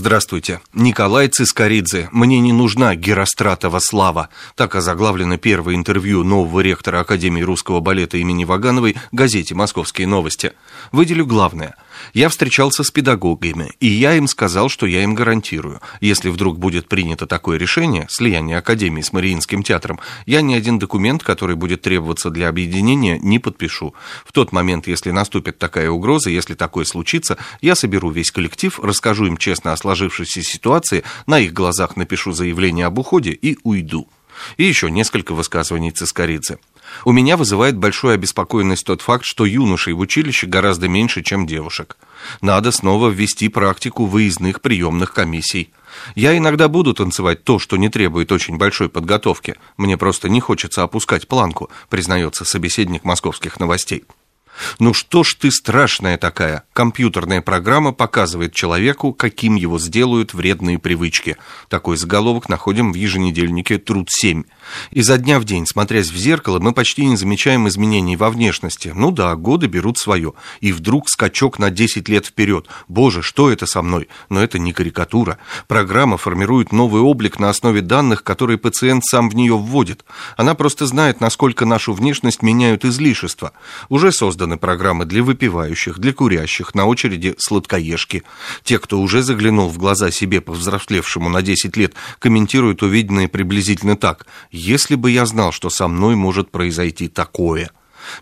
Здравствуйте. Николай Цискоридзе. Мне не нужна Геростратова слава. Так озаглавлено первое интервью нового ректора Академии русского балета имени Вагановой газете «Московские новости». Выделю главное – я встречался с педагогами, и я им сказал, что я им гарантирую. Если вдруг будет принято такое решение, слияние Академии с Мариинским театром, я ни один документ, который будет требоваться для объединения, не подпишу. В тот момент, если наступит такая угроза, если такое случится, я соберу весь коллектив, расскажу им честно о сложившейся ситуации, на их глазах напишу заявление об уходе и уйду. И еще несколько высказываний Цискоридзе. У меня вызывает большую обеспокоенность тот факт, что юношей в училище гораздо меньше, чем девушек. Надо снова ввести практику выездных приемных комиссий. Я иногда буду танцевать то, что не требует очень большой подготовки. Мне просто не хочется опускать планку, признается собеседник московских новостей. Ну что ж ты страшная такая? Компьютерная программа показывает человеку, каким его сделают вредные привычки. Такой заголовок находим в еженедельнике «Труд-7». Изо дня в день, смотрясь в зеркало, мы почти не замечаем изменений во внешности. Ну да, годы берут свое. И вдруг скачок на 10 лет вперед. Боже, что это со мной? Но это не карикатура. Программа формирует новый облик на основе данных, которые пациент сам в нее вводит. Она просто знает, насколько нашу внешность меняют излишества. Уже созданы программы для выпивающих, для курящих, на очереди сладкоежки. Те, кто уже заглянул в глаза себе повзрослевшему на 10 лет, комментируют увиденное приблизительно так – если бы я знал, что со мной может произойти такое.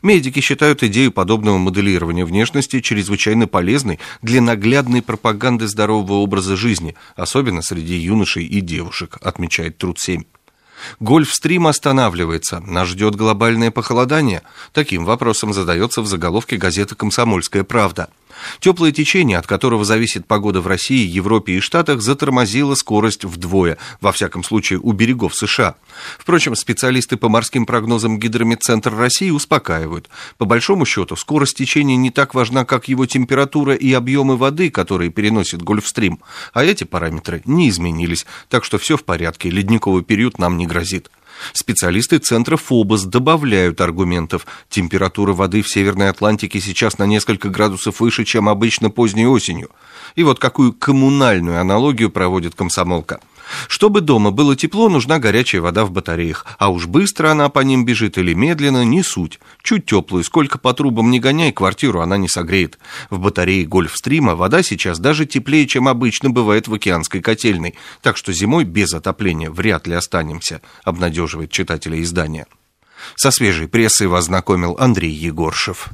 Медики считают идею подобного моделирования внешности чрезвычайно полезной для наглядной пропаганды здорового образа жизни, особенно среди юношей и девушек, отмечает Труд 7. Гольфстрим останавливается. Нас ждет глобальное похолодание. Таким вопросом задается в заголовке газеты «Комсомольская правда». Теплое течение, от которого зависит погода в России, Европе и Штатах, затормозило скорость вдвое, во всяком случае у берегов США. Впрочем, специалисты по морским прогнозам Гидрометцентр России успокаивают. По большому счету, скорость течения не так важна, как его температура и объемы воды, которые переносит Гольфстрим. А эти параметры не изменились, так что все в порядке, ледниковый период нам не грозит. Специалисты центра ФОБОС добавляют аргументов. Температура воды в Северной Атлантике сейчас на несколько градусов выше, чем обычно поздней осенью. И вот какую коммунальную аналогию проводит комсомолка. Чтобы дома было тепло, нужна горячая вода в батареях, а уж быстро она по ним бежит или медленно, не суть. Чуть теплую, сколько по трубам не гоняй, квартиру она не согреет. В батарее Гольфстрима вода сейчас даже теплее, чем обычно бывает в океанской котельной, так что зимой без отопления вряд ли останемся, обнадеживает читателя издания. Со свежей прессой вас знакомил Андрей Егоршев.